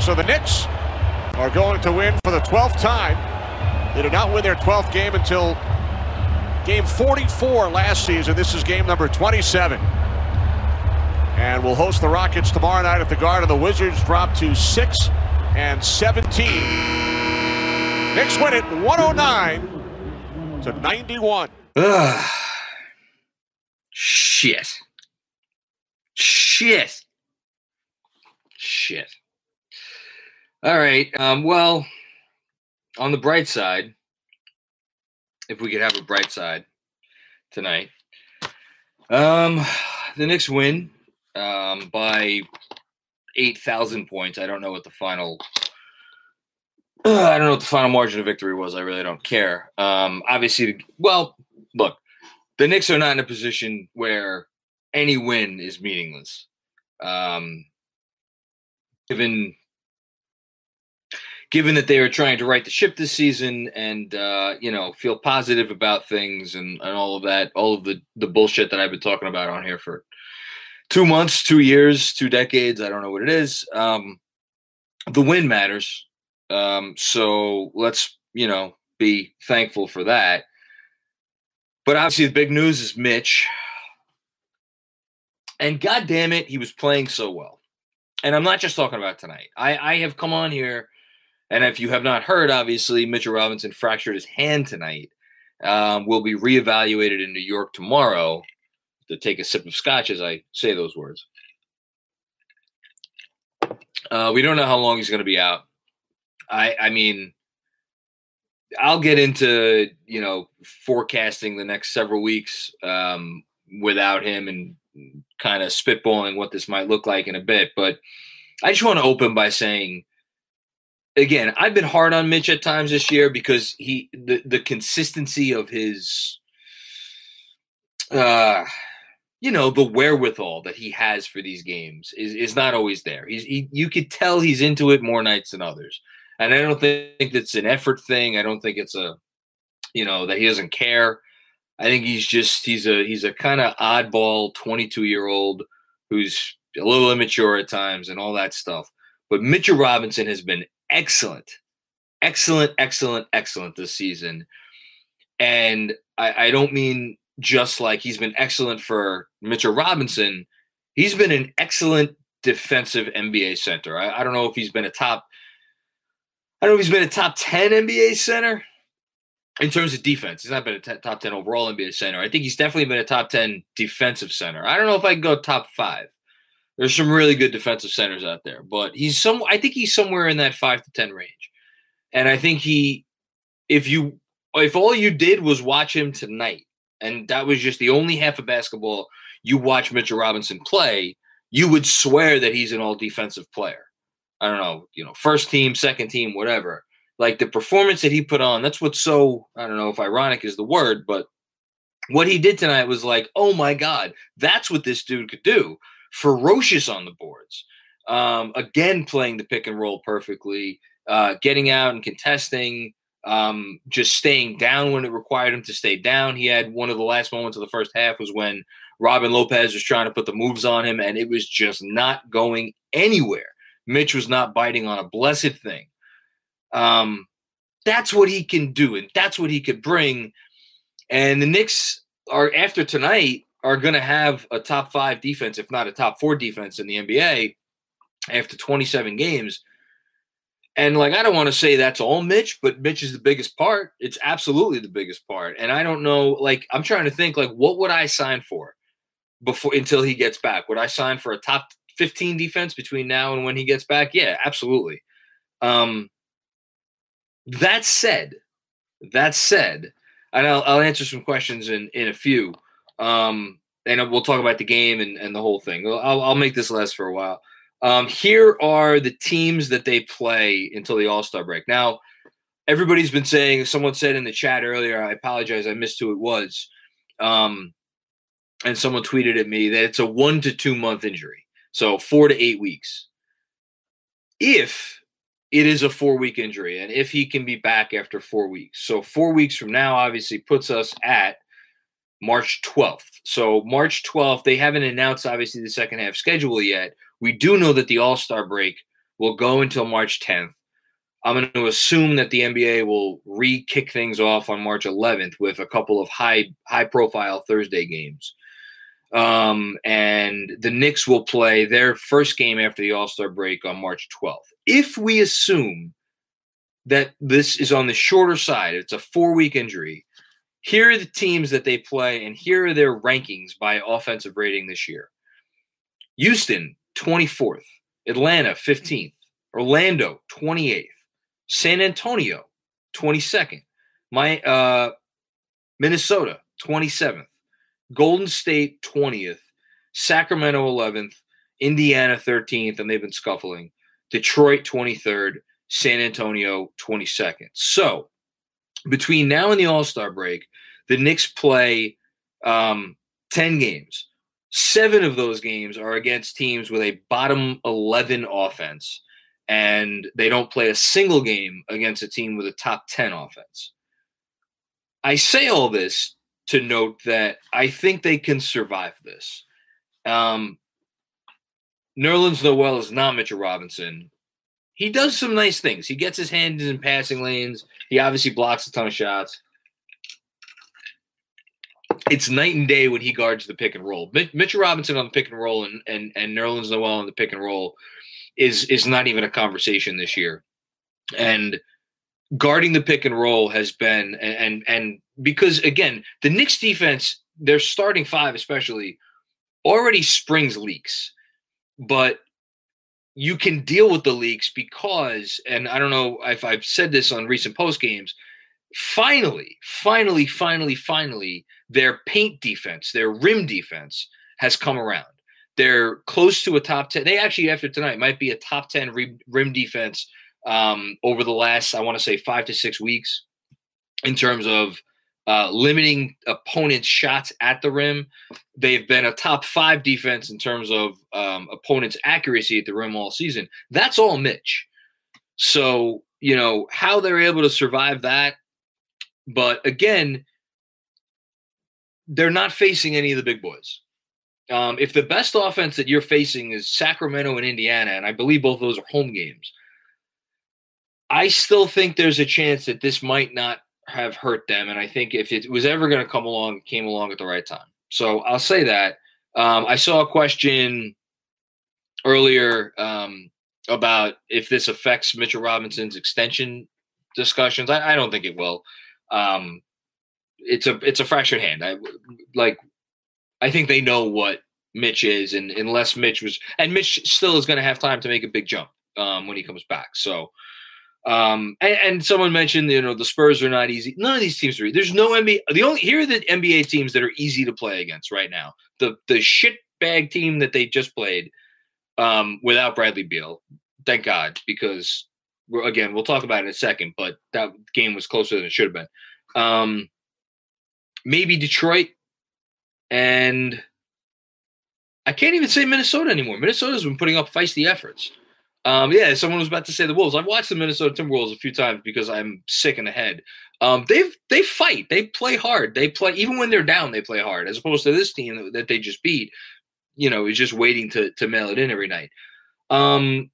So the Knicks are going to win for the 12th time. They did not win their 12th game until game 44 last season. This is game number 27. And we'll host the Rockets tomorrow night at the Garden. The Wizards drop to 6 and 17. Knicks win it 109 to 91. Ugh. Shit. Shit. Shit. All right. Um, well, on the bright side, if we could have a bright side tonight, um, the Knicks win um, by eight thousand points. I don't know what the final. I don't know what the final margin of victory was. I really don't care. Um, obviously, well, look, the Knicks are not in a position where any win is meaningless. Um, given given that they are trying to right the ship this season and uh, you know feel positive about things and, and all of that, all of the the bullshit that I've been talking about on here for two months, two years, two decades. I don't know what it is. Um, the win matters, um, so let's you know be thankful for that. But obviously, the big news is Mitch, and God damn it, he was playing so well. And I'm not just talking about tonight. I, I have come on here and if you have not heard, obviously, Mitchell Robinson fractured his hand tonight. Um, will be reevaluated in New York tomorrow. To take a sip of scotch as I say those words. Uh, we don't know how long he's going to be out. I, I mean, I'll get into you know forecasting the next several weeks um, without him and kind of spitballing what this might look like in a bit. But I just want to open by saying again, I've been hard on Mitch at times this year because he the the consistency of his uh you know the wherewithal that he has for these games is is not always there. He's he, you could tell he's into it more nights than others. And I don't think it's an effort thing. I don't think it's a you know that he doesn't care. I think he's just he's a he's a kind of oddball 22 year old who's a little immature at times and all that stuff. But Mitchell Robinson has been excellent, excellent, excellent, excellent this season. And I, I don't mean just like he's been excellent for Mitchell Robinson. He's been an excellent defensive NBA center. I, I don't know if he's been a top. I don't know if he's been a top ten NBA center in terms of defense. He's not been a t- top ten overall NBA center. I think he's definitely been a top ten defensive center. I don't know if I can go top five. There's some really good defensive centers out there, but he's some. I think he's somewhere in that five to ten range, and I think he, if you, if all you did was watch him tonight, and that was just the only half of basketball you watch Mitchell Robinson play, you would swear that he's an all defensive player. I don't know, you know, first team, second team, whatever. Like the performance that he put on, that's what's so, I don't know if ironic is the word, but what he did tonight was like, oh my God, that's what this dude could do. Ferocious on the boards. Um, again, playing the pick and roll perfectly, uh, getting out and contesting, um, just staying down when it required him to stay down. He had one of the last moments of the first half was when Robin Lopez was trying to put the moves on him, and it was just not going anywhere. Mitch was not biting on a blessed thing. Um, that's what he can do, and that's what he could bring. And the Knicks are after tonight are going to have a top five defense, if not a top four defense in the NBA after 27 games. And like, I don't want to say that's all Mitch, but Mitch is the biggest part. It's absolutely the biggest part. And I don't know, like, I'm trying to think, like, what would I sign for before until he gets back? Would I sign for a top 15 defense between now and when he gets back? Yeah, absolutely. Um, that said, that said, and I'll, I'll answer some questions in in a few. Um, and we'll talk about the game and, and the whole thing. I'll, I'll make this last for a while. Um, here are the teams that they play until the All Star break. Now, everybody's been saying. Someone said in the chat earlier. I apologize. I missed who it was. Um, and someone tweeted at me that it's a one to two month injury, so four to eight weeks. If it is a four week injury, and if he can be back after four weeks, so four weeks from now, obviously puts us at March 12th. So March 12th, they haven't announced obviously the second half schedule yet. We do know that the All Star break will go until March 10th. I'm going to assume that the NBA will re-kick things off on March 11th with a couple of high high profile Thursday games. Um, and the Knicks will play their first game after the All Star break on March 12th. If we assume that this is on the shorter side, it's a four week injury. Here are the teams that they play, and here are their rankings by offensive rating this year. Houston, 24th. Atlanta, 15th. Orlando, 28th. San Antonio, 22nd. My uh, Minnesota, 27th. Golden State 20th, Sacramento 11th, Indiana 13th, and they've been scuffling. Detroit 23rd, San Antonio 22nd. So between now and the All Star break, the Knicks play um, 10 games. Seven of those games are against teams with a bottom 11 offense, and they don't play a single game against a team with a top 10 offense. I say all this to note that I think they can survive this. Um, Nerlens Noel is not Mitchell Robinson. He does some nice things. He gets his hands in passing lanes. He obviously blocks a ton of shots. It's night and day when he guards the pick and roll. Mitchell Robinson on the pick and roll and and and Nerlens Noel on the pick and roll is is not even a conversation this year. And guarding the pick and roll has been and and, because again, the Knicks defense, their starting five especially, already springs leaks. But you can deal with the leaks because, and I don't know if I've said this on recent post games, finally, finally, finally, finally, their paint defense, their rim defense has come around. They're close to a top 10. They actually, after tonight, might be a top 10 rim defense um, over the last, I want to say, five to six weeks in terms of uh, limiting opponents' shots at the rim. They've been a top five defense in terms of um, opponents' accuracy at the rim all season. That's all Mitch. So, you know, how they're able to survive that. But again, they're not facing any of the big boys. Um, if the best offense that you're facing is Sacramento and Indiana, and I believe both those are home games, I still think there's a chance that this might not have hurt them. And I think if it was ever going to come along, it came along at the right time. So I'll say that. Um, I saw a question earlier um, about if this affects Mitchell Robinson's extension discussions. I, I don't think it will. Um, it's a it's a fractured hand. I like. I think they know what Mitch is, and unless Mitch was, and Mitch still is going to have time to make a big jump um, when he comes back. So Um, and, and, someone mentioned, you know, the Spurs are not easy. None of these teams are. There's no NBA. The only here are the NBA teams that are easy to play against right now. The the shit bag team that they just played um, without Bradley Beal. Thank God, because again, we'll talk about it in a second. But that game was closer than it should have been. Um, maybe Detroit, and I can't even say Minnesota anymore. Minnesota's been putting up feisty efforts. Um, yeah, someone was about to say the Wolves. I've watched the Minnesota Timberwolves a few times because I'm sick in the head. Um, they they fight, they play hard, they play even when they're down, they play hard. As opposed to this team that they just beat, you know, is just waiting to to mail it in every night. Um,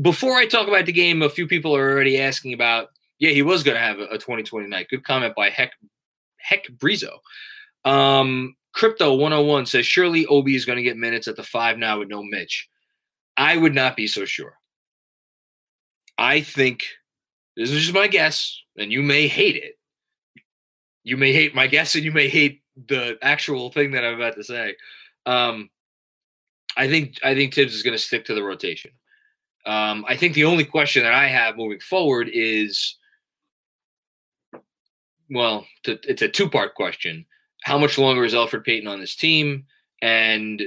before I talk about the game, a few people are already asking about. Yeah, he was going to have a, a 2020 night. Good comment by Heck Heck Brizo. Um, Crypto 101 says surely Obi is going to get minutes at the five now with no Mitch. I would not be so sure. I think this is just my guess, and you may hate it. You may hate my guess, and you may hate the actual thing that I'm about to say. Um, I think I think Thibs is going to stick to the rotation. Um, I think the only question that I have moving forward is, well, it's a two part question. How much longer is Elfrid Payton on this team, and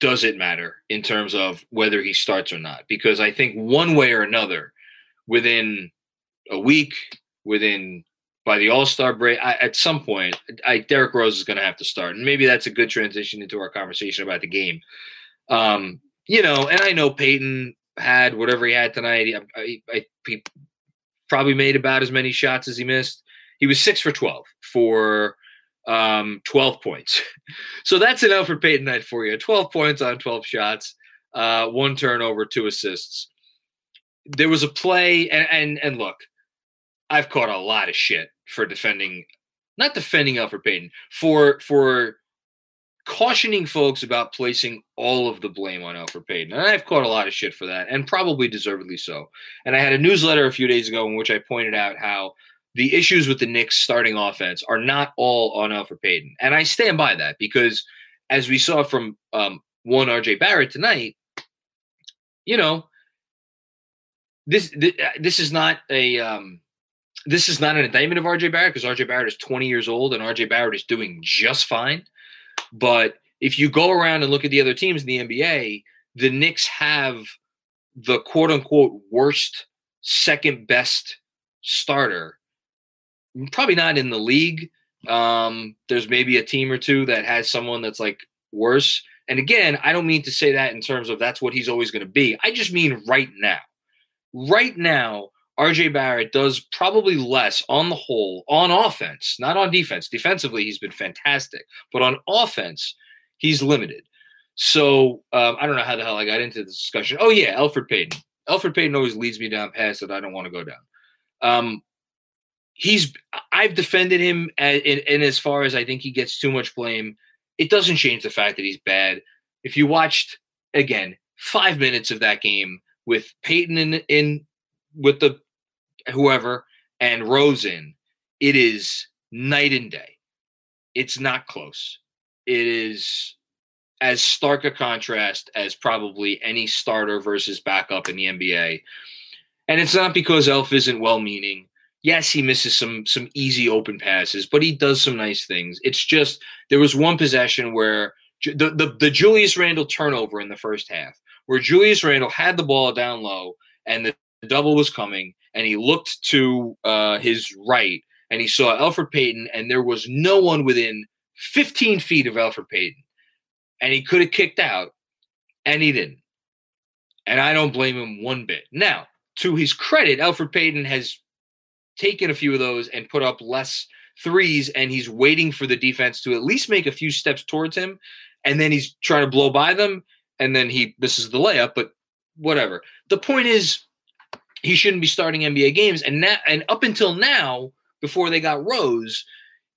does it matter in terms of whether he starts or not? Because I think one way or another, within a week, within by the All Star break, I, at some point, I, Derrick Rose is going to have to start, and maybe that's a good transition into our conversation about the game. Um, you know, and I know Payton had whatever he had tonight. I, I, he probably made about as many shots as he missed. He was six for twelve for um, 12 points. so that's an Elfrid Payton night for you. 12 points on 12 shots, uh, one turnover, two assists. There was a play, and, and and look, I've caught a lot of shit for defending, not defending Elfrid Payton, for for cautioning folks about placing all of the blame on Elfrid Payton. And I've caught a lot of shit for that, and probably deservedly so. And I had a newsletter a few days ago in which I pointed out how the issues with the Knicks starting offense are not all on Elfrid Payton. And I stand by that because as we saw from um, one RJ Barrett tonight, you know, this this is not a um, this is not an indictment of RJ Barrett because RJ Barrett is 20 years old and RJ Barrett is doing just fine. But if you go around and look at the other teams in the NBA, the Knicks have the quote unquote worst second best starter probably not in the league. Um, there's maybe a team or two that has someone that's like worse. And again, I don't mean to say that in terms of that's what he's always going to be. I just mean right now. Right now, RJ Barrett does probably less on the whole on offense, not on defense. Defensively, he's been fantastic, but on offense, he's limited. So um, I don't know how the hell I got into this discussion. Oh yeah, Elfrid Payton. Elfrid Payton always leads me down paths that I don't want to go down. Um, he's I've defended him and in, as far as I think he gets too much blame, it doesn't change the fact that he's bad. If you watched again five minutes of that game with Payton in, in with the whoever and Rosen, it is night and day. It's not close. It is as stark a contrast as probably any starter versus backup in the NBA. And it's not because Elf isn't well meaning yes, he misses some some easy open passes, but he does some nice things. It's just there was one possession where the the, the Julius Randle turnover in the first half, where Julius Randle had the ball down low and the double was coming, and he looked to uh, his right and he saw Elfrid Payton, and there was no one within 15 feet of Elfrid Payton, and he could have kicked out, and he didn't. And I don't blame him one bit. Now, to his credit, Elfrid Payton has taken a few of those and put up less threes, and he's waiting for the defense to at least make a few steps towards him, and then he's trying to blow by them, and then he misses the layup. But whatever. The point is, he shouldn't be starting NBA games, and now and up until now, before they got Rose,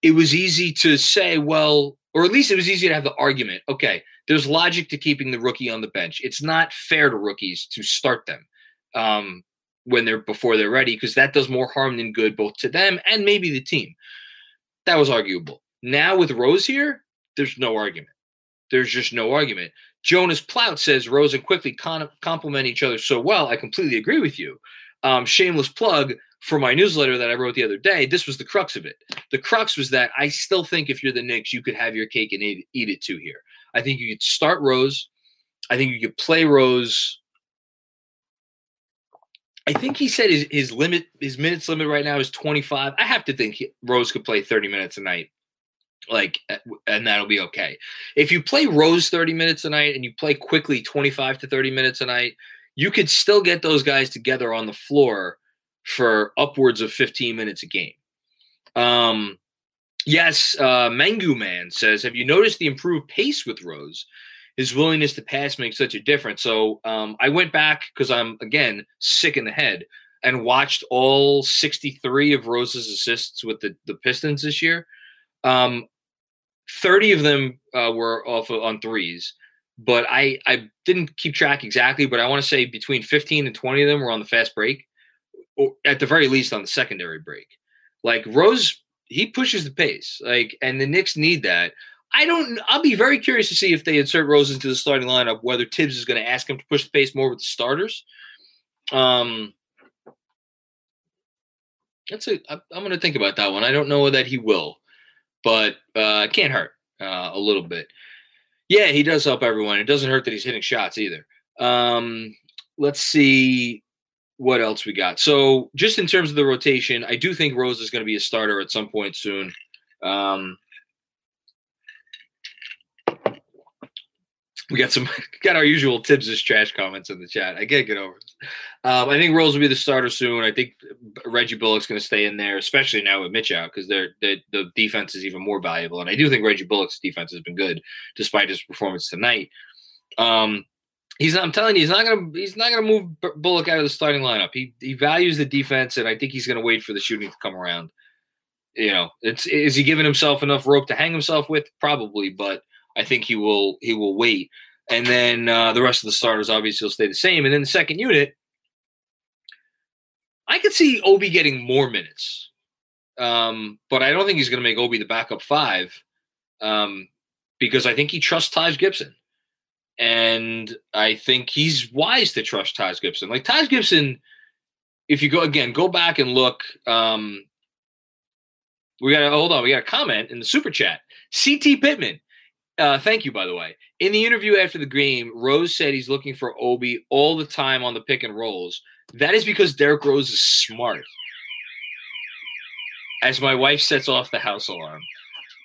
it was easy to say, well, or at least it was easy to have the argument. Okay, there's logic to keeping the rookie on the bench. It's not fair to rookies to start them. Um, when they're before they're ready because that does more harm than good both to them and maybe the team. That was arguable. Now with Rose here, there's no argument. There's just no argument. Jonas Plout says Rose and Quickley con- complement each other so well. I completely agree with you. um, shameless plug for my newsletter that I wrote the other day. This was the crux of it. The crux was that I still think if you're the Knicks, you could have your cake and eat, eat it too here. I think you could start Rose. I think you could play Rose. I think he said his, his limit, his minutes limit right now is 25. I have to think he, Rose could play 30 minutes a night like and that'll be okay. If you play rose 30 minutes a night and you play Quickley 25 to 30 minutes a night you could still get those guys together on the floor for upwards of 15 minutes a game. Um yes uh mangu man says have you noticed the improved pace with rose? His willingness to pass makes such a difference. So um i went back because i'm again sick in the head and watched all 63 of rose's assists with the, the pistons this year. Um, 30 of them uh, were off of, on threes, but I I didn't keep track exactly, but I want to say between 15 and 20 of them were on the fast break, or at the very least on the secondary break. Like Rose, he pushes the pace, like, and the Knicks need that. I don't. I'll be very curious to see if they insert Rose into the starting lineup, whether Thibs is going to ask him to push the pace more with the starters. Um, that's a. I'm going to think about that one. I don't know that he will but uh, can't hurt uh, a little bit. Yeah, he does help everyone. It doesn't hurt that he's hitting shots either. Um, let's see what else we got. So, just in terms of the rotation, I do think Rose is going to be a starter at some point soon. Um, we got some got our usual Thibs' trash comments in the chat. I can't get over this. Um, I think Rose will be the starter soon. I think Reggie Bullock's going to stay in there, especially now with Mitch out, because they're, the defense is even more valuable. And I do think Reggie Bullock's defense has been good despite his performance tonight. Um, he's not, I'm telling you, he's not going to he's not to move Bullock out of the starting lineup. He he values the defense, and I think he's going to wait for the shooting to come around. You know, it's is he giving himself enough rope to hang himself with? Probably, but I think he will he will wait. And then uh, the rest of the starters obviously will stay the same. And then the second unit, I could see Obi getting more minutes, um, but I don't think he's going to make Obi the backup five um, because I think he trusts Taj Gibson, and I think he's wise to trust Taj Gibson. Like Taj Gibson, if you go again, go back and look. Um, we got to hold on. We got a comment in the super chat. CT Pittman uh, thank you, by the way. In the interview after the game, Rose said he's looking for Obi all the time on the pick and rolls. That is because Derrick Rose is smart. As my wife sets off the house alarm,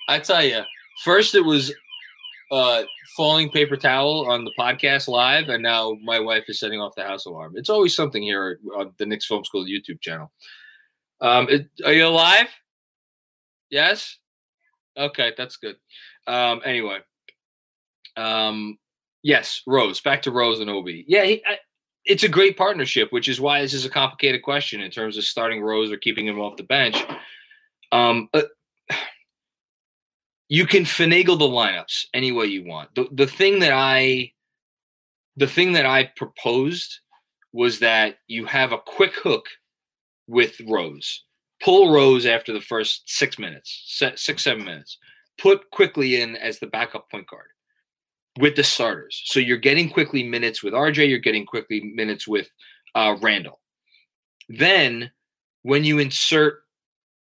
I tell you, first it was uh, falling paper towel on the podcast live, and now my wife is setting off the house alarm. It's always something here on the Knicks Film School YouTube channel. Um, it, are you alive? Yes. Okay, that's good. Um, anyway, um, yes, Rose. Back to Rose and Obi. Yeah, he, I, it's a great partnership, which is why this is a complicated question in terms of starting Rose or keeping him off the bench. Um, uh, you can finagle the lineups any way you want. The the thing that I the thing that I proposed was that you have a quick hook with Rose. Pull Rose after the first six minutes, six, seven minutes put Quickley in as the backup point guard with the starters. So you're getting Quickley minutes with RJ, you're getting Quickley minutes with uh, Randle. Then when you insert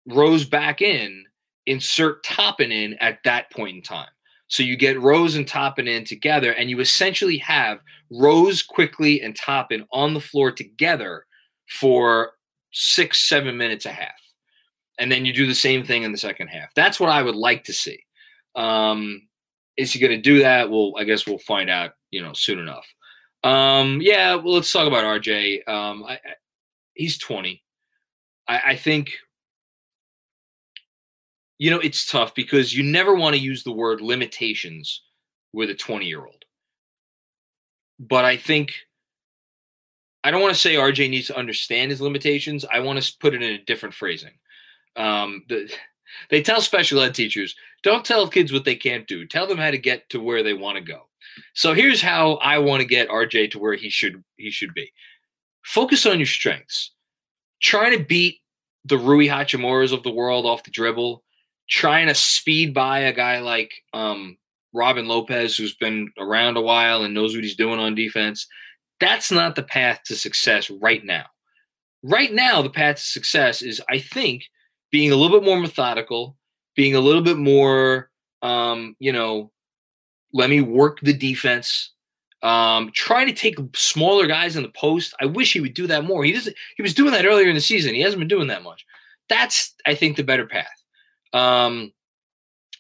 Rose back in, insert Toppin in at that point in time. So you get Rose and Toppin in together, and you essentially have Rose, Quickley and Toppin on the floor together for six, seven minutes a half and then you do the same thing in the second half. That's what I would like to see. Um, is he going to do that? Well, I guess we'll find out, you know, soon enough. Um, yeah, well, let's talk about RJ. Um, I, I, he's 20. I, I think, you know, it's tough because you never want to use the word limitations with a 20 year old. But I think I don't want to say RJ needs to understand his limitations. I want to put it in a different phrasing. Um, they tell special ed teachers, don't tell kids what they can't do. Tell them how to get to where they want to go. So here's how I want to get RJ to where he should he should be. Focus on your strengths. Trying to beat the Rui Hachimuras of the world off the dribble. Trying to speed by a guy like um, Robin Lopez, who's been around a while and knows what he's doing on defense. That's not the path to success right now. right now the path to success is, I think, being a little bit more methodical, being a little bit more, um, you know, let me work the defense. Um, trying to take smaller guys in the post. I wish he would do that more. He doesn't. He was doing that earlier in the season. He hasn't been doing that much. That's, I think, the better path. Um,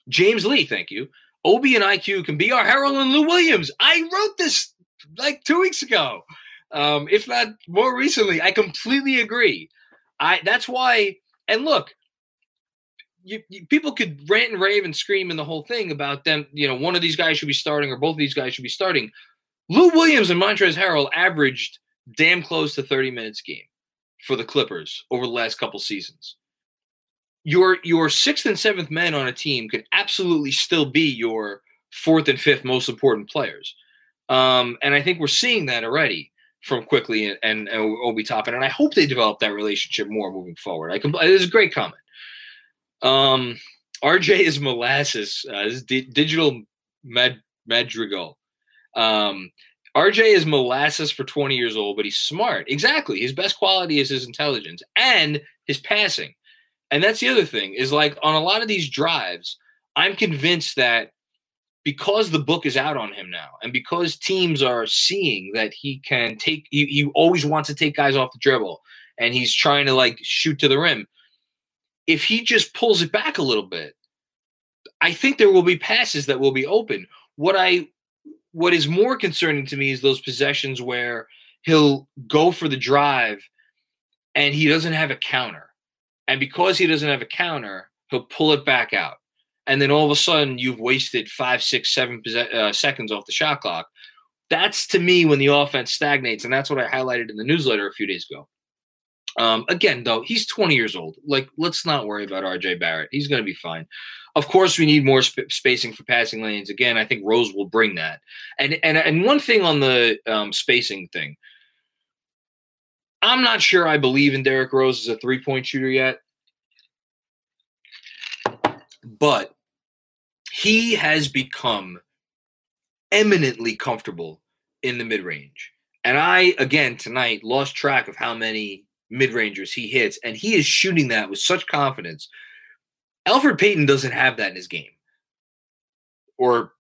James Lee, thank you. Obi and IQ can be our Harrell and Lou Williams. I wrote this like two weeks ago, um, if not more recently. I completely agree. I that's why. And look, you, you, people could rant and rave and scream in the whole thing about them. You know, one of these guys should be starting, or both of these guys should be starting. Lou Williams and Montrezl Harrell averaged damn close to 30 minutes game for the Clippers over the last couple seasons your your sixth and seventh men on a team could absolutely still be your fourth and fifth most important players. Um, and I think we're seeing that already from Quickley and, and, and Obi Toppin. And I hope they develop that relationship more moving forward. I can, it is a great comment. Um, RJ is molasses. Uh, this is di- digital med, madrigal. Um, RJ is molasses for 20 years old, but he's smart. Exactly. His best quality is his intelligence and his passing. And that's the other thing is like on a lot of these drives, I'm convinced that because the book is out on him now and because teams are seeing that he can take he, he always wants to take guys off the dribble and he's trying to like shoot to the rim if he just pulls it back a little bit i think there will be passes that will be open what i what is more concerning to me is those possessions where he'll go for the drive and he doesn't have a counter and because he doesn't have a counter, he'll pull it back out. And then all of a sudden, you've wasted five, six, seven uh, seconds off the shot clock. That's to me when the offense stagnates. And that's what I highlighted in the newsletter a few days ago. Um, again, though, he's 20 years old. Like, let's not worry about RJ Barrett. He's going to be fine. Of course, we need more sp- spacing for passing lanes. Again, I think Rose will bring that. And and and one thing on the um, spacing thing, I'm not sure I believe in Derrick Rose as a three point shooter yet, but he has become eminently comfortable in the mid range. And I, again, tonight lost track of how many mid rangers he hits, and he is shooting that with such confidence. Elfrid Payton doesn't have that in his game. Or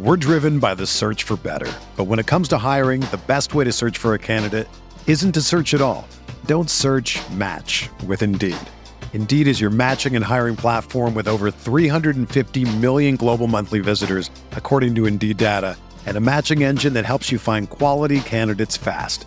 we're driven by the search for better. But when it comes to hiring, the best way to search for a candidate isn't to search at all. Don't search match with Indeed. Indeed is your matching and hiring platform with over 350 million global monthly visitors, according to Indeed data, and a matching engine that helps you find quality candidates fast.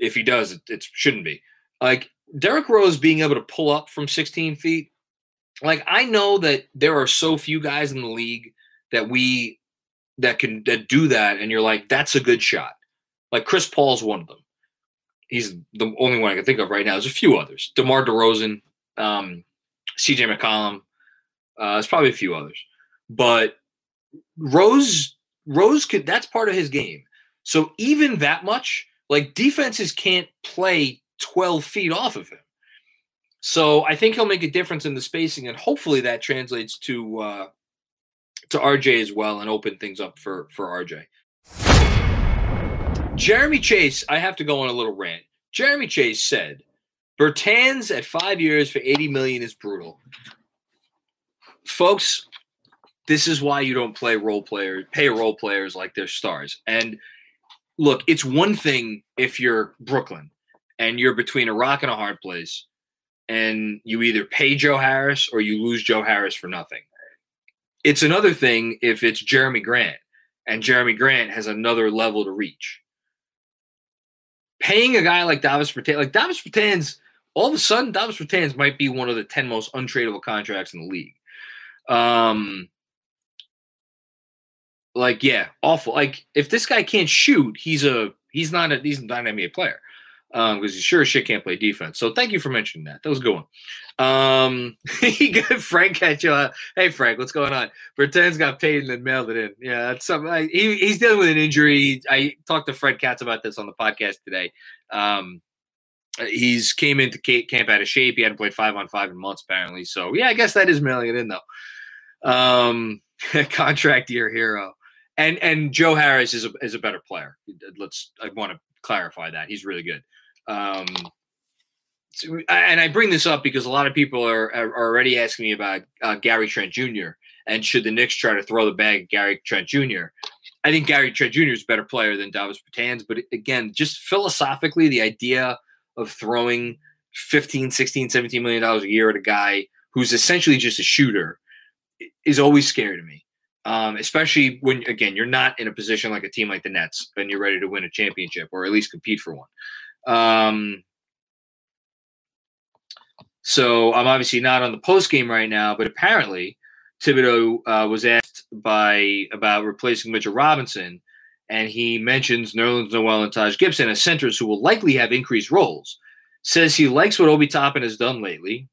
If he does, it, it shouldn't be. Like Derrick Rose being able to pull up from 16 feet. Like I know that there are so few guys in the league that we that can that do that, and you're like, that's a good shot. Like Chris Paul's one of them. He's the only one I can think of right now. There's a few others. DeMar DeRozan, um, CJ McCollum. Uh, there's probably a few others, but Rose Rose could. That's part of his game. So even that much, like defenses can't play 12 feet off of him. So I think he'll make a difference in the spacing, and hopefully that translates to uh, to RJ as well, and open things up for for RJ. Jeremy Chase, I have to go on a little rant. Jeremy Chase said, "Bertans at five years for 80 million is brutal." Folks, this is why you don't play role players, pay role players like they're stars. And look, it's one thing if you're Brooklyn and you're between a rock and a hard place, and you either pay Joe Harris or you lose Joe Harris for nothing. It's another thing if it's Jerami Grant and Jerami Grant has another level to reach. Paying a guy like Davis Bertans, like Davis Bertans, all of a sudden, Davis Bertans might be one of the 10 most untradeable contracts in the league. Um, like, yeah, awful. Like, if this guy can't shoot, he's a he's not a he's not an NBA player um, because he sure as shit can't play defense. So thank you for mentioning that. That was a good one. Um, he got Frank at you. Uh, hey Frank, what's going on? Bertans got paid and then mailed it in. Yeah, that's something. I, he, he's dealing with an injury. I talked to Fred Katz about this on the podcast today. Um, he's came into camp out of shape. He hadn't played five on five in months apparently. So yeah, I guess that is mailing it in though. Um, contract year hero. And and Joe Harris is a is a better player. Let's I want to clarify that he's really good. Um, so, and I bring this up because a lot of people are, are already asking me about uh, Gary Trent Jr. and should the Knicks try to throw the bag at Gary Trent Jr. I think Gary Trent Jr. is a better player than Davis Bertans, but again, just philosophically, the idea of throwing 15, 16, 17 million dollars a year at a guy who's essentially just a shooter is always scary to me. Um, especially when again you're not in a position like a team like the Nets and you're ready to win a championship or at least compete for one. Um, so I'm obviously not on the post game right now, but apparently Thibodeau uh, was asked by about replacing Mitchell Robinson, and he mentions Nerlens Noel and Taj Gibson as centers who will likely have increased roles. Says he likes what Obi Toppin has done lately,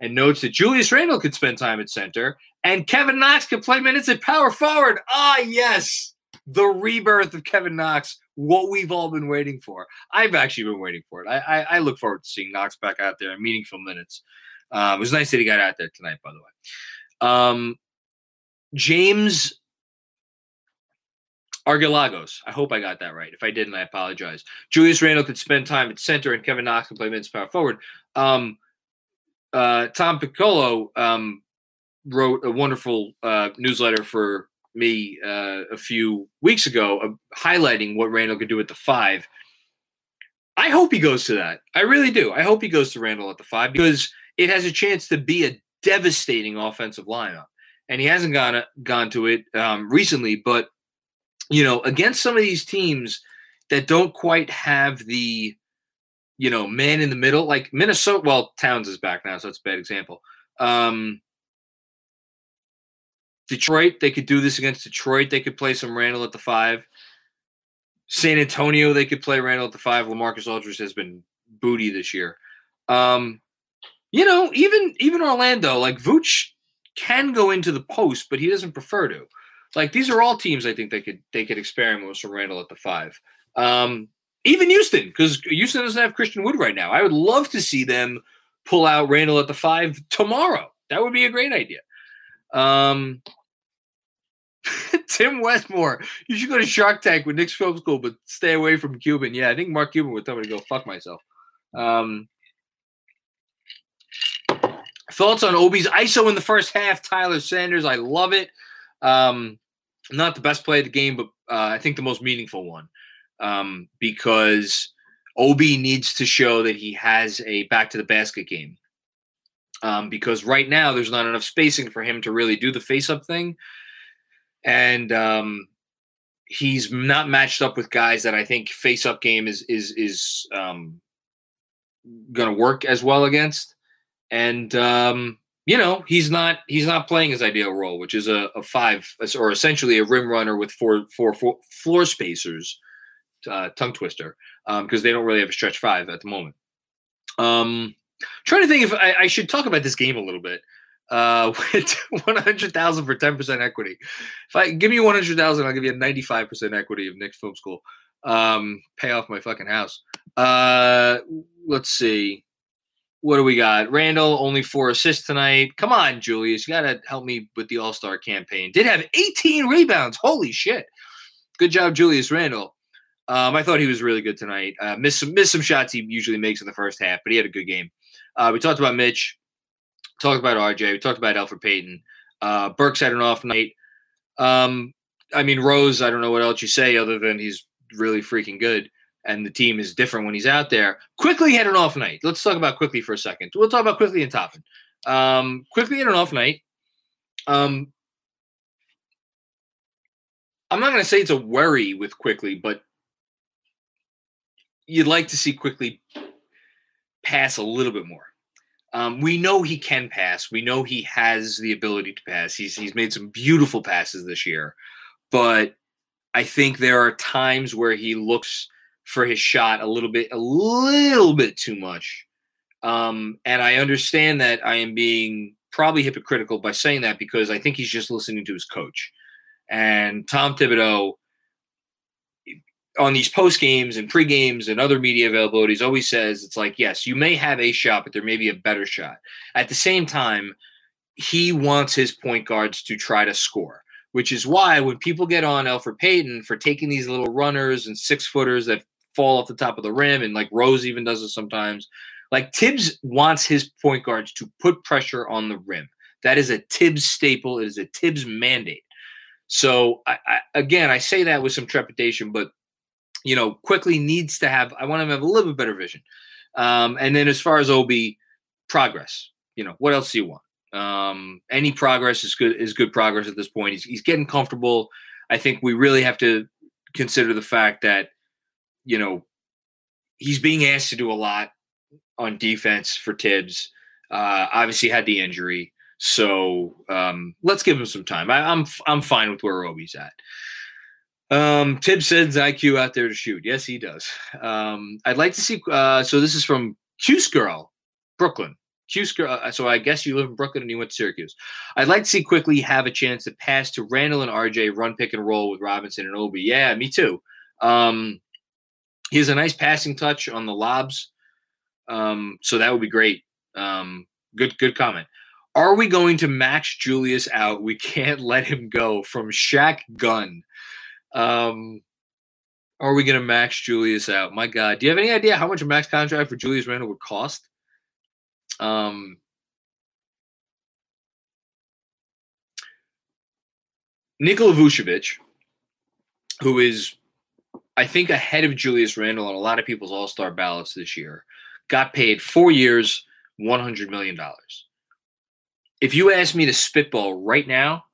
and notes that Julius Randle could spend time at center, and Kevin Knox could play minutes at power forward. Ah, yes, the rebirth of Kevin Knox what we've all been waiting for. I've actually been waiting for it. I, I, I look forward to seeing Knox back out there in meaningful minutes. Uh, it was nice that he got out there tonight, by the way. Um, James Argilagos. I hope I got that right. If I didn't, I apologize. Julius Randle could spend time at center, and Kevin Knox can play minutes power forward. Um, uh, Tom Piccolo um, wrote a wonderful uh, newsletter for me uh, a few weeks ago, uh, highlighting what Randle could do at the five. I hope he goes to that. I really do. I hope he goes to Randle at the five because it has a chance to be a devastating offensive lineup. And he hasn't gone gone to it um, recently, but you know, against some of these teams that don't quite have the, you know, man in the middle, like Minnesota. Well, Towns is back now, so it's a bad example. Um, Detroit, they could do this against Detroit. They could play some Randle at the five. San Antonio, they could play Randle at the five. LaMarcus Aldridge has been booty this year. Um, you know, even even Orlando, like Vooch can go into the post, but he doesn't prefer to. Like these are all teams I think they could they could experiment with some Randle at the five. Um, even Houston, because Houston doesn't have Christian Wood right now. I would love to see them pull out Randle at the five tomorrow. That would be a great idea. Um, Tim Westmore, you should go to Shark Tank with Knicks Film School, but stay away from Cuban. Yeah, I think Mark Cuban would tell me to go fuck myself. Um, thoughts on Obi's ISO in the first half? Tyler Sanders, I love it. Um, not the best play of the game, but uh, I think the most meaningful one um, because Obi needs to show that he has a back to the basket game. Um, because right now there's not enough spacing for him to really do the face up thing and um, he's not matched up with guys that I think face up game is is is um, going to work as well against. And um, you know he's not he's not playing his ideal role, which is a, a five or essentially a rim runner with four four, four floor spacers, uh, tongue twister, because um, they don't really have a stretch five at the moment. Um, trying to think if I, I should talk about this game a little bit uh, with 100,000 for 10% equity. If I give me 100,000, I'll give you a 95% equity of Knicks Film School. Um, pay off my fucking house. Uh, let's see. What do we got? Randle only four assists tonight. Come on, Julius, you gotta help me with the All Star campaign. Did have 18 rebounds. Holy shit! Good job, Julius Randle. Um, I thought he was really good tonight. Uh, missed some missed some shots he usually makes in the first half, but he had a good game. Uh, we talked about Mitch talked about RJ. We talked about Elfrid Payton. Uh, Burks had an off night. Um, I mean, Rose, I don't know what else you say other than he's really freaking good. And the team is different when he's out there. Quickley had an off night. Let's talk about Quickley for a second. We'll talk about Quickley and Toppin. Um, Quickley had an off night. Um, I'm not going to say it's a worry with Quickley, but you'd like to see Quickley pass a little bit more. Um, we know he can pass. We know he has the ability to pass. He's he's made some beautiful passes this year, but I think there are times where he looks for his shot a little bit a little bit too much. Um, and I understand that I am being probably hypocritical by saying that because I think he's just listening to his coach. And Tom Thibodeau on these post games and pre games and other media availabilities always says it's like, yes, you may have a shot, but there may be a better shot. At the same time, he wants his point guards to try to score, which is why when people get on Elfrid Payton for taking these little runners and six footers that fall off the top of the rim, and like Rose even does it sometimes, like Thibs wants his point guards to put pressure on the rim. That is a Thibs staple. It is a Thibs mandate. So I, I, again, I say that with some trepidation, but you know, Quickley needs to have. I want him to have a little bit better vision. Um, and then as far as Obi, progress. You know, what else do you want? Um, any progress is good is good progress at this point. He's he's getting comfortable. I think we really have to consider the fact that you know he's being asked to do a lot on defense for Thibs. Uh, obviously had the injury, so um, let's give him some time. I, am I'm, I'm fine with where Obi's at. Um, Tib sends IQ out there to shoot. Yes, he does. Um, I'd like to see. Uh, so this is from Cuse Girl, Brooklyn. Cuse Girl. Uh, so I guess you live in Brooklyn and you went to Syracuse. I'd like to see Quickley have a chance to pass to Randle and RJ, run pick and roll with Robinson and Obi. Yeah, me too. Um, he has a nice passing touch on the lobs, um, so that would be great. Um, good, good comment. Are we going to max Julius out? We can't let him go from Shaq Gun. Um, are we going to max Julius out? My God, do you have any idea how much a max contract for Julius Randle would cost? Um, Nikola Vucevic, who is, I think, ahead of Julius Randle on a lot of people's All Star ballots this year, got paid four years, one hundred million dollars. If you ask me to spitball right now,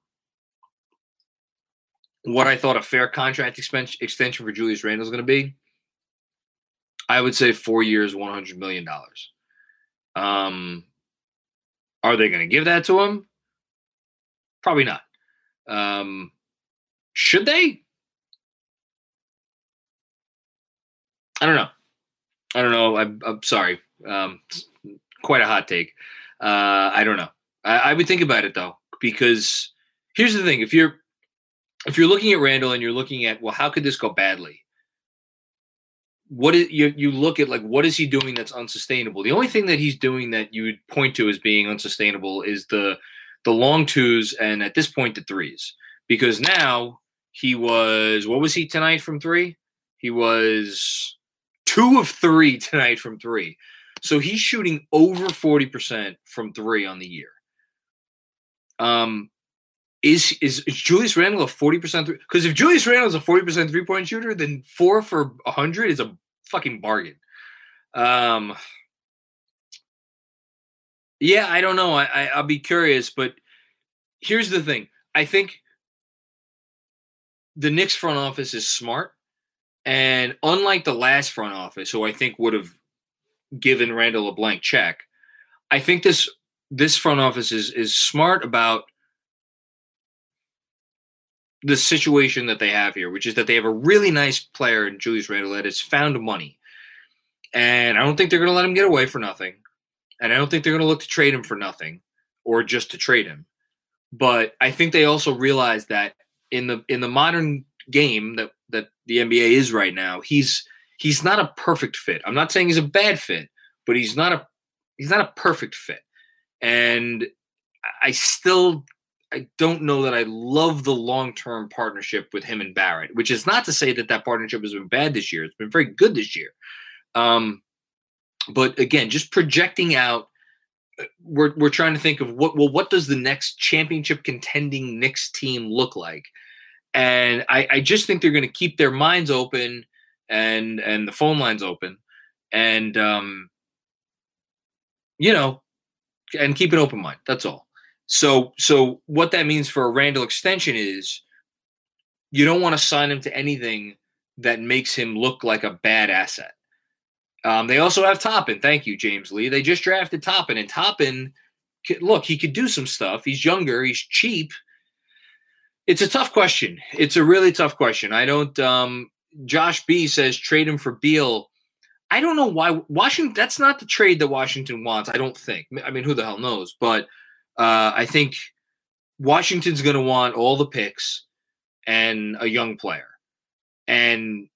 what I thought a fair contract extension for Julius Randle is going to be, I would say four years, one hundred million dollars. Um, are they going to give that to him? Probably not. Um, should they? I don't know. I don't know. I'm, I'm sorry. Um, quite a hot take. Uh, I don't know. I, I would think about it though, because here's the thing: if you're if you're looking at Randle and you're looking at, well, how could this go badly? What is you you look at like what is he doing that's unsustainable? The only thing that he's doing that you would point to as being unsustainable is the the long twos and at this point the threes. Because now he was what was he tonight from three? He was two of three tonight from three. So he's shooting over 40% from three on the year. Um, is is, is Julius Randle a forty percent? Because if Julius Randle is a forty percent three point shooter, then four for hundred is a fucking bargain. Um, yeah, I don't know. I, I I'll be curious, but here's the thing. I think the Knicks front office is smart, and unlike the last front office, who I think would have given Randle a blank check, I think this this front office is is smart about the situation that they have here, which is that they have a really nice player in Julius Randle that has found money. And I don't think they're going to let him get away for nothing. And I don't think they're going to look to trade him for nothing or just to trade him. But I think they also realize that in the in the modern game that that the NBA is right now, he's he's not a perfect fit. I'm not saying he's a bad fit, but he's not a he's not a perfect fit. And I still I don't know that I love the long term partnership with him and Barrett, which is not to say that that partnership has been bad this year. It's been very good this year. Um, but again, just projecting out, uh, we're we're trying to think of what well, what does the next championship contending Knicks team look like? And I, I just think they're going to keep their minds open and and the phone lines open, and um, you know, and keep an open mind. That's all. So so what that means for a Randle extension is you don't want to sign him to anything that makes him look like a bad asset. Um, they also have Toppin. Thank you, James Lee. They just drafted Toppin, and Toppin, look, he could do some stuff. He's younger. He's cheap. It's a tough question. It's a really tough question. I don't. Um, Josh B says trade him for Beal. I don't know why Washington. That's not the trade that Washington wants. I don't think. I mean, who the hell knows? But uh, I think Washington's going to want all the picks and a young player. And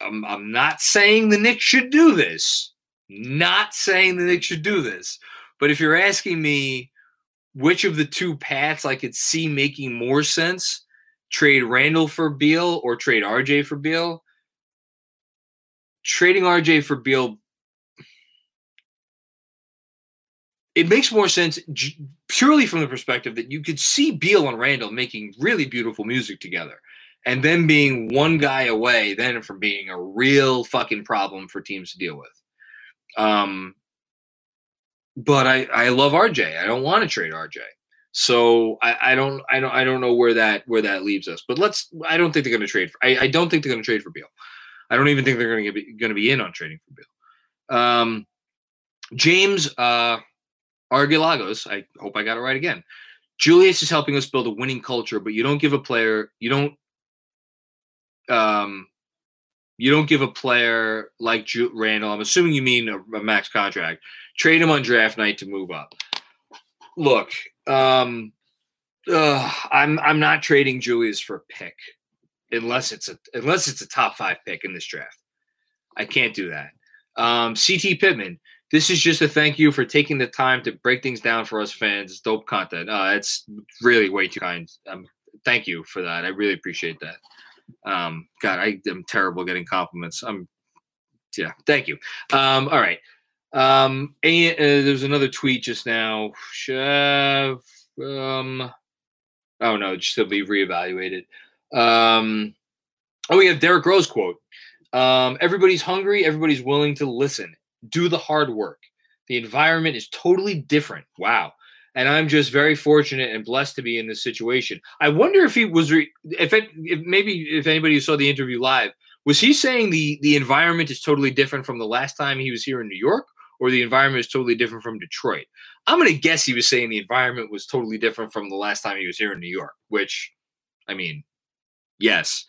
I'm, I'm not saying the Knicks should do this. Not saying the Knicks should do this. But if you're asking me which of the two paths I could see making more sense, trade Randle for Beal or trade RJ for Beal, trading RJ for Beal it makes more sense purely from the perspective that you could see Beal and Randle making really beautiful music together and then being one guy away then from being a real fucking problem for teams to deal with. Um, but I, I love RJ. I don't want to trade RJ. So I, I don't I don't I don't know where that where that leaves us. But let's I don't think they're going to trade. For, I, I don't think they're going to trade for Beal. I don't even think they're going to be going to be in on trading for Beal. Um, James uh, Argilagos. I hope I got it right again. Julius is helping us build a winning culture, but you don't give a player you don't um, you don't give a player like Ju- Randle. I'm assuming you mean a, a, max contract. Trade him on draft night to move up. Look, um, uh, I'm I'm not trading Julius for a pick unless it's a unless it's a top five pick in this draft. I can't do that. Um, CT Pittman, this is just a thank you for taking the time to break things down for us fans. It's dope content. Uh, it's really way too kind. Um, thank you for that. I really appreciate that. Um, God, I am terrible getting compliments. I'm, yeah, thank you. Um, all right. Um, and, uh, there's another tweet just now. Uh, um, oh no, just to be reevaluated. Um, oh, we have Derrick Rose quote. Um, everybody's hungry. Everybody's willing to listen. Do the hard work. The environment is totally different. Wow and I'm just very fortunate and blessed to be in this situation. I wonder if he was, re- if it, if maybe if anybody saw the interview live, was he saying the the environment is totally different from the last time he was here in New York, or the environment is totally different from Detroit? I'm gonna guess he was saying the environment was totally different from the last time he was here in New York. Which, I mean, yes,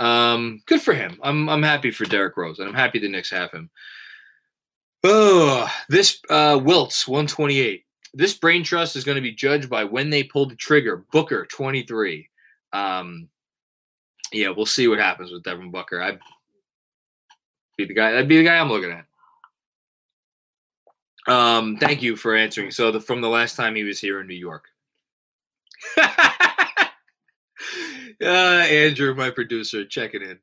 um, good for him. I'm I'm happy for Derrick Rose, and I'm happy the Knicks have him. Oh, this uh, Wilts 128. This brain trust is going to be judged by when they pull the trigger. Booker, 23. Um, yeah, we'll see what happens with Devin Booker. I'd be the guy. That'd be the guy I'm looking at. Um, thank you for answering. So the from the last time he was here in New York. uh, Andrew, my producer, checking in.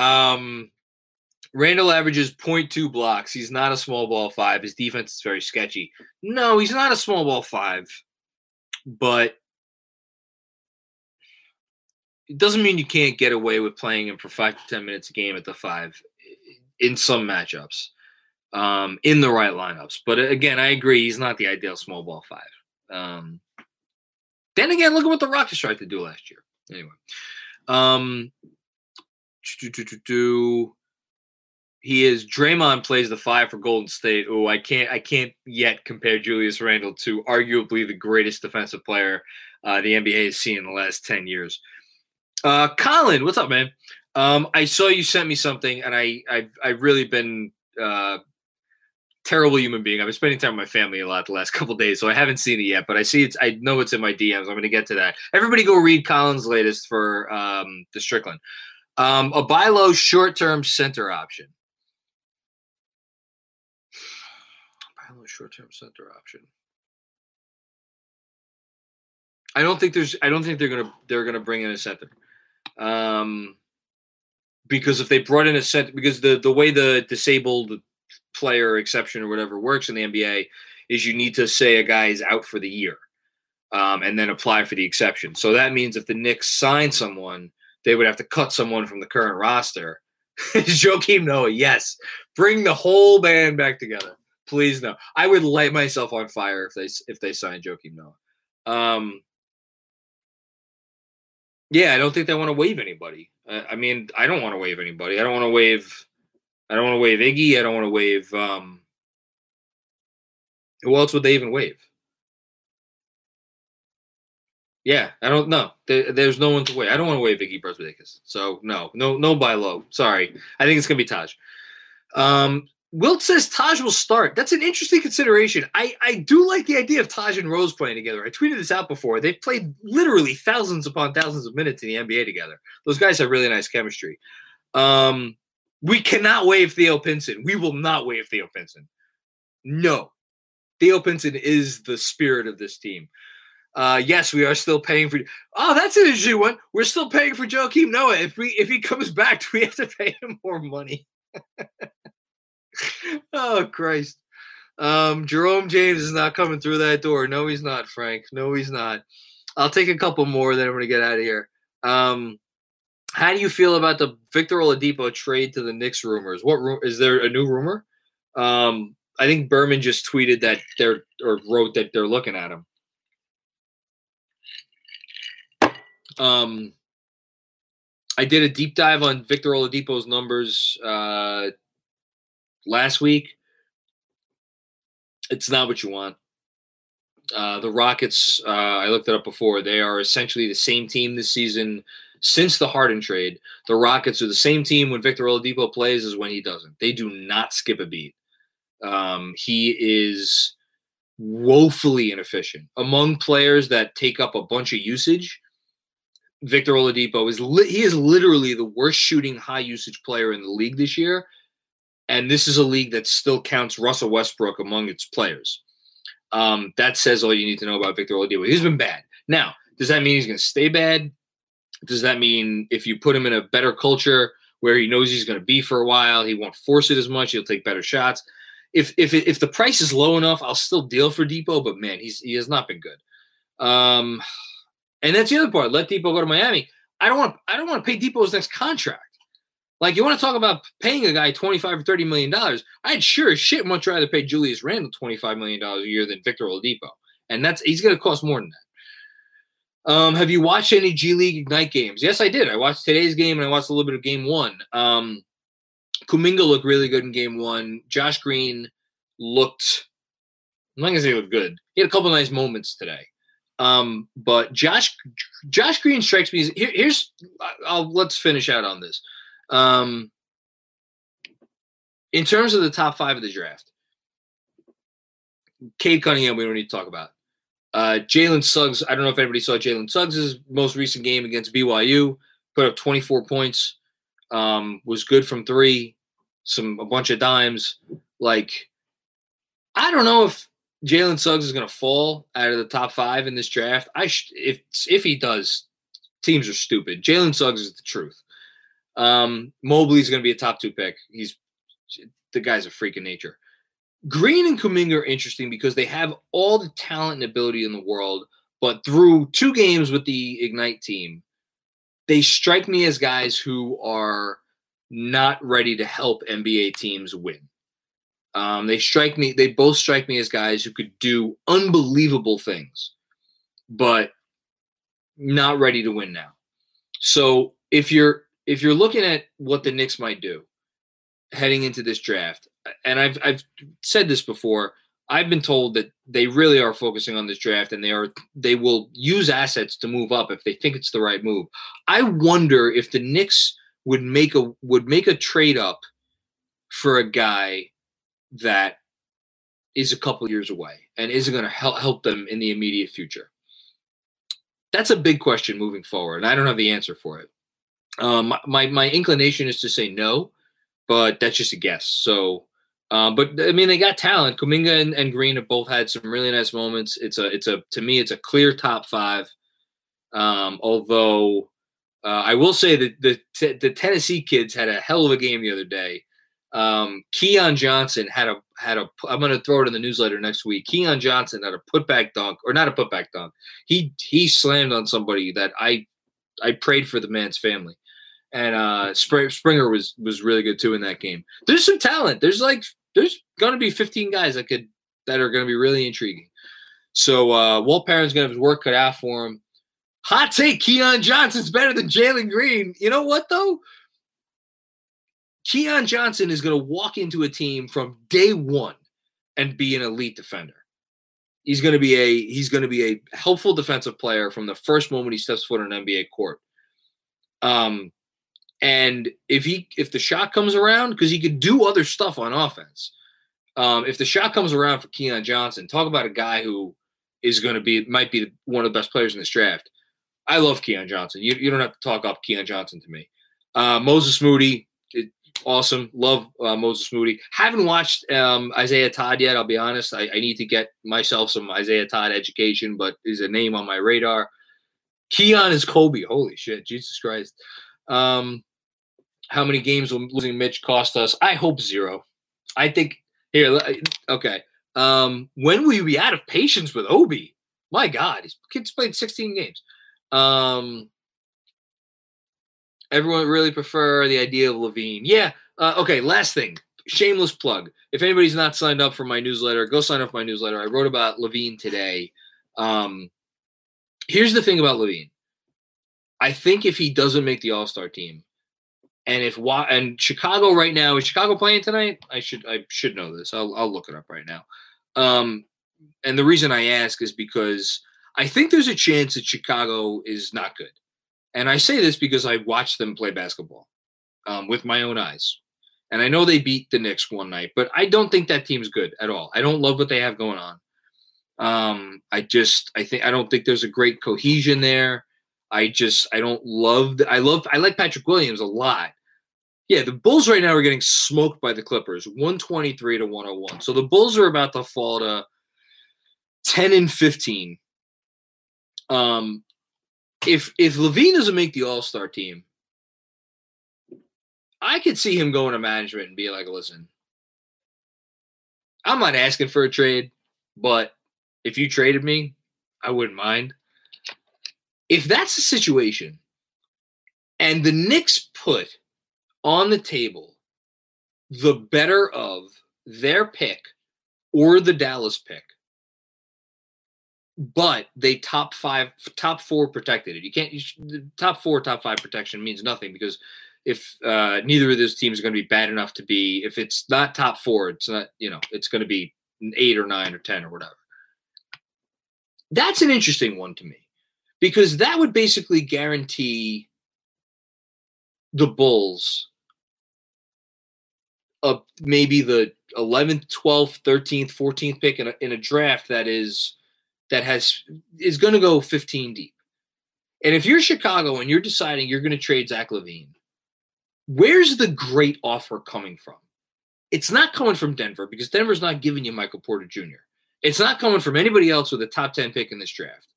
Um, Randle averages 0.2 blocks. He's not a small ball five. His defense is very sketchy. No, he's not a small ball five, but it doesn't mean you can't get away with playing him for five to 10 minutes a game at the five in some matchups, um, in the right lineups. But again, I agree. He's not the ideal small ball five. Um, then again, look at what the Rockets tried to do last year. Anyway, um, do, do, do, he is Draymond plays the five for Golden State. Oh, I can't I can't yet compare Julius Randle to arguably the greatest defensive player uh, the NBA has seen in the last ten years. Uh, Colin, what's up, man? Um, I saw you sent me something, and I I've, I've really been uh, terrible human being. I've been spending time with my family a lot the last couple days, so I haven't seen it yet. But I see it's. I know it's in my DMs. I'm going to get to that. Everybody, go read Colin's latest for um, the Strickland. Um, a buy low short term center option. Short-term center option. I don't think there's. I don't think they're gonna. They're gonna bring in a center. Um, because if they brought in a center, because the the way the disabled player exception or whatever works in the NBA is you need to say a guy is out for the year, um, and then apply for the exception. So that means if the Knicks sign someone, they would have to cut someone from the current roster. Joakim Noah, yes, bring the whole band back together. Please no. I would light myself on fire if they if they signed Joakim Noah. Um, Yeah, I don't think they want to waive anybody. I, I mean, I don't want to waive anybody. I don't want to waive. I don't want to waive Iggy. I don't want to waive. Um, who else would they even waive? Yeah, I don't know. There, there's no one to waive. I don't want to waive Iggy Brazdeikis. So no, no, no By low. Sorry. I think it's gonna be Taj. Um, Wilt says Taj will start. That's an interesting consideration. I, I do like the idea of Taj and Rose playing together. I tweeted this out before. They've played literally thousands upon thousands of minutes in the NBA together. Those guys have really nice chemistry. Um, we cannot waive Theo Pinson. We will not waive Theo Pinson. No. Theo Pinson is the spirit of this team. Uh, yes, we are still paying for. Oh, that's an interesting one. We're still paying for Joakim Noah. If we if he comes back, do we have to pay him more money? oh Christ. Um, Jerome James is not coming through that door. No, he's not, Frank. No, he's not. I'll take a couple more, then I'm gonna get out of here. Um, how do you feel about the Victor Oladipo trade to the Knicks rumors? What ru- is there a new rumor? Um, I think Berman just tweeted that they're or wrote that they're looking at him. Um, I did a deep dive on Victor Oladipo's numbers uh, last week. It's not what you want. Uh, the Rockets, uh, I looked it up before. They are essentially the same team this season since the Harden trade. The Rockets are the same team when Victor Oladipo plays as when he doesn't. They do not skip a beat. Um, he is woefully inefficient among players that take up a bunch of usage. Victor Oladipo is li- he is literally the worst shooting high usage player in the league this year, and this is a league that still counts Russell Westbrook among its players. Um, that says all you need to know about Victor Oladipo. He's been bad. Now, does that mean he's going to stay bad? Does that mean if you put him in a better culture where he knows he's going to be for a while, he won't force it as much, he'll take better shots? If if if the price is low enough, I'll still deal for Dipo, but man, he's he has not been good. Um, and that's the other part. Let Dipo go to Miami. I don't want I don't want to pay Dipo's next contract. Like you want to talk about paying a guy 25 or 30 million dollars. I'd sure as shit much rather pay Julius Randle 25 million dollars a year than Victor Oladipo. And that's he's gonna cost more than that. Um, have you watched any G League Ignite games? Yes, I did. I watched today's game and I watched a little bit of game one. Um, Kuminga looked really good in game one. Josh Green looked I'm not gonna say he looked good. He had a couple nice moments today. Um, but Josh Josh Green strikes me as here, here's I'll let's finish out on this. Um, in terms of the top five of the draft, Cade Cunningham, we don't need to talk about. Uh, Jalen Suggs, I don't know if anybody saw Jalen Suggs' most recent game against BYU, put up 24 points, um, was good from three, some a bunch of dimes. Like, I don't know if Jalen Suggs is going to fall out of the top five in this draft. I sh- if if he does, teams are stupid. Jalen Suggs is the truth. Um, Mobley's going to be a top two pick. He's the guy's a freak of nature. Green and Kuminga are interesting because they have all the talent and ability in the world, but through two games with the Ignite team, they strike me as guys who are not ready to help NBA teams win. Um, they strike me, they both strike me as guys who could do unbelievable things, but not ready to win now. So if you're if you're looking at what the Knicks might do heading into this draft, and I've I've said this before, I've been told that they really are focusing on this draft and they are they will use assets to move up if they think it's the right move. I wonder if the Knicks would make a would make a trade up for a guy that is a couple years away and isn't going to help help them in the immediate future. That's a big question moving forward, and I don't have the answer for it. Um, my my inclination is to say no, but that's just a guess. So, um, but I mean, they got talent. Kuminga and, and, Green have both had some really nice moments. It's a it's a to me, it's a clear top five. Um, although uh, I will say that the the Tennessee kids had a hell of a game the other day. Um, Keon Johnson had a had a. I'm going to throw it in the newsletter next week. Keon Johnson had a putback dunk, or not a putback dunk. He he slammed on somebody that I I prayed for the man's family and uh, Springer was was really good too in that game. There's some talent. There's like there's gonna be 15 guys that could that are gonna be really intriguing. So uh, Walt Perrin's gonna have his work cut out for him. Hot take: Keon Johnson's better than Jalen Green. You know what though? Keon Johnson is to walk into a team from day one and be an elite defender. He's to be a he's to be a helpful defensive player from the first moment he steps foot on an NBA court. Um, and if he if the shot comes around, because he could do other stuff on offense. Um, if the shot comes around for Keon Johnson, talk about a guy who is going to be might be one of the best players in this draft. I love Keon Johnson. You, you don't have to talk up Keon Johnson to me. Uh, Moses Moody, it, awesome. Love uh, Moses Moody. Haven't watched um, Isaiah Todd yet. I'll be honest. I, I, need to get myself some Isaiah Todd education, but is a name on my radar. Keon is Kobe. Holy shit, Jesus Christ. Um, how many games will losing Mitch cost us? I hope zero. I think here. Okay. Um, when will you be out of patience with Obi? My God, his kid's played 16 games. Um, everyone really prefer the idea of LaVine. Yeah. Uh, okay. Last thing, shameless plug. If anybody's not signed up for my newsletter, go sign up for my newsletter. I wrote about LaVine today. Um, here's the thing about LaVine. I think if he doesn't make the All Star team, and if and Chicago right now is Chicago playing tonight? I should I should know this. I'll I'll look it up right now. Um, and the reason I ask is because I think there's a chance that Chicago is not good. And I say this because I watched them play basketball um, with my own eyes. And I know they beat the Knicks one night, but I don't think that team's good at all. I don't love what they have going on. Um, I just, I think, I don't think there's a great cohesion there. I just, I don't love, the, I love, I like Patrick Williams a lot. Yeah, the Bulls right now are getting smoked by the Clippers, 123 to 101. So the Bulls are about to fall to 10 and 15 um, if if LaVine doesn't make the All Star team, I could see him going to management and be like, "Listen, I'm not asking for a trade, but if you traded me, I wouldn't mind." If that's the situation, and the Knicks put on the table the better of their pick or the Dallas pick, but they top five, top four protected it. You can't. You the top four, top five protection means nothing because if uh, neither of those teams are going to be bad enough to be, if it's not top four, it's not. You know, it's going to be eight or nine or ten or whatever. That's an interesting one to me because that would basically guarantee the Bulls of maybe the 11th, 12th, 13th, 14th pick in a, in a draft that is that has is going to go 15 deep. And if you're Chicago and you're deciding you're going to trade Zach LaVine, where's the great offer coming from? It's not coming from Denver because Denver's not giving you Michael Porter Jr. It's not coming from anybody else with a top 10 pick in this draft.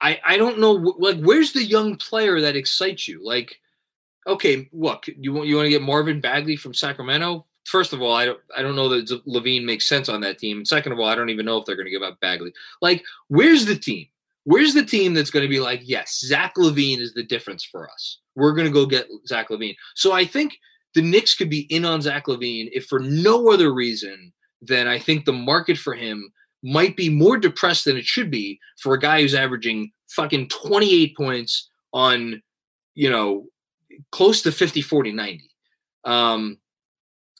I I don't know like where's the young player that excites you? Like okay, look, you want you want to get Marvin Bagley from Sacramento? first of all, I don't I don't know that LaVine makes sense on that team. And second of all, I don't even know if they're going to give up Bagley. Like, where's the team? Where's the team that's going to be like, yes, Zach LaVine is the difference for us. We're going to go get Zach LaVine. So I think the Knicks could be in on Zach LaVine if for no other reason than I think the market for him might be more depressed than it should be for a guy who's averaging fucking 28 points on, you know, close to 50, 40, 90. Um,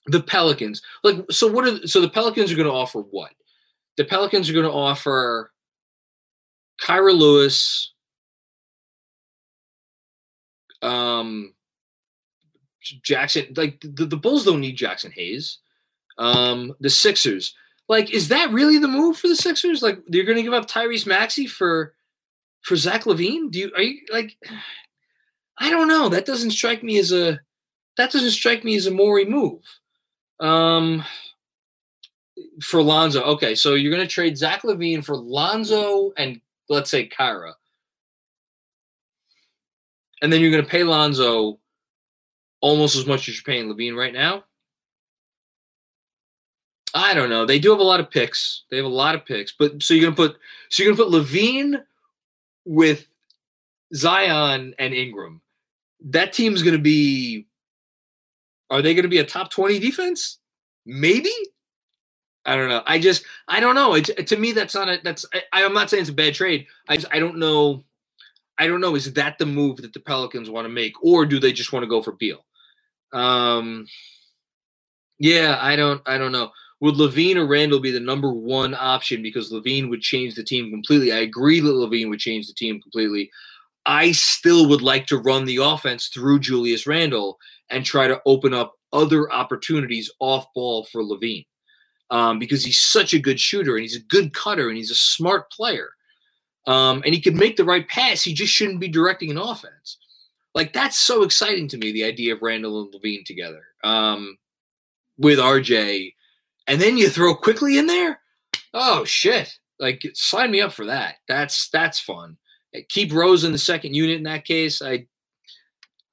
the Pelicans. Like, so what are so the Pelicans are going to offer what? The Pelicans are going to offer Kira Lewis, um, Jaxson. Like the, the Bulls don't need Jaxson Hayes. Um, the Sixers. Like, is that really the move for the Sixers? Like, they're going to give up Tyrese Maxey for for Zach LaVine? Do you are you like? I don't know. That doesn't strike me as a that doesn't strike me as a Morey move. Um, for Lonzo. Okay, so you're going to trade Zach LaVine for Lonzo and let's say Kira. And then you're going to pay Lonzo almost as much as you're paying LaVine right now. I don't know. They do have a lot of picks. They have a lot of picks, but so you're gonna put so you're gonna put LaVine with Zion and Ingram. That team's gonna be are they to be a top 20 defense? Maybe. I don't know. I just I don't know. It, to me, that's not a that's. I, I'm not saying it's a bad trade. I just I don't know. I don't know. Is that the move that the Pelicans want to make, or do they just want to go for Beal? Um, yeah, I don't. I don't know. Would LaVine or Randle be the number one option because LaVine would change the team completely? I agree that LaVine would change the team completely. I still would like to run the offense through Julius Randle and try to open up other opportunities off ball for LaVine um, because he's such a good shooter and he's a good cutter and he's a smart player. Um, and he can make the right pass. He just shouldn't be directing an offense. Like that's so exciting to me, the idea of Randle and LaVine together um, with RJ. And then you throw Quickley in there. Oh shit. Like sign me up for that. That's that's fun. Keep Rose in the second unit in that case. I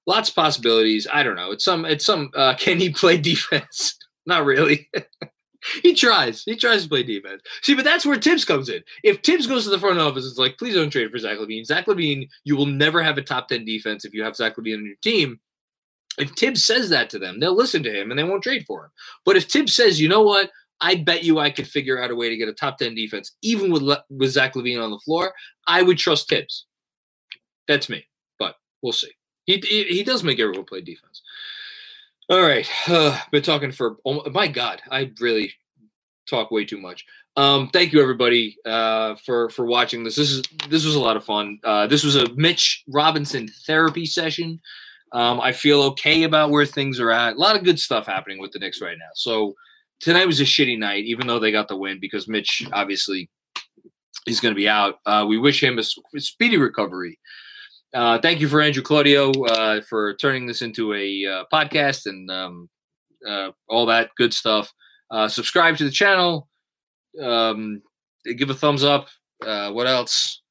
lots of possibilities. I don't know. It's some it's some uh, can he play defense? Not really. he tries. He tries to play defense. See, but that's where Thibs comes in. If Thibs goes to the front office, it's like, please don't trade for Zach LaVine. Zach LaVine, you will never have a top 10 defense if you have Zach LaVine on your team. If Thibs says that to them, they'll listen to him and they won't trade for him. But if Thibs says, you know what, I bet you I could figure out a way to get a top 10 defense, even with, with Zach LaVine on the floor, I would trust Thibs. That's me, but we'll see. He, he, he does make everyone play defense. All right, uh, been talking for oh my god, I really talk way too much. Um, thank you everybody uh, for for watching this. This is this was a lot of fun. Uh, this was a Mitch Robinson therapy session. Um, I feel okay about where things are at. A lot of good stuff happening with the Knicks right now. So tonight was a shitty night, even though they got the win because Mitch obviously is going to be out. Uh, we wish him a speedy recovery. Uh, thank you for Andrew Claudio uh, for turning this into a uh, podcast and um, uh, all that good stuff. Uh, subscribe to the channel. Um, give a thumbs up. What else?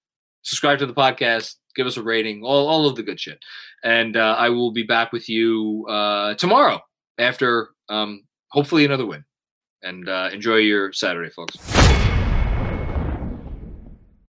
Subscribe to the podcast. Give us a rating. All, all of the good shit. And I will be back with you uh, tomorrow after um, hopefully another win. And uh, enjoy your Saturday, folks.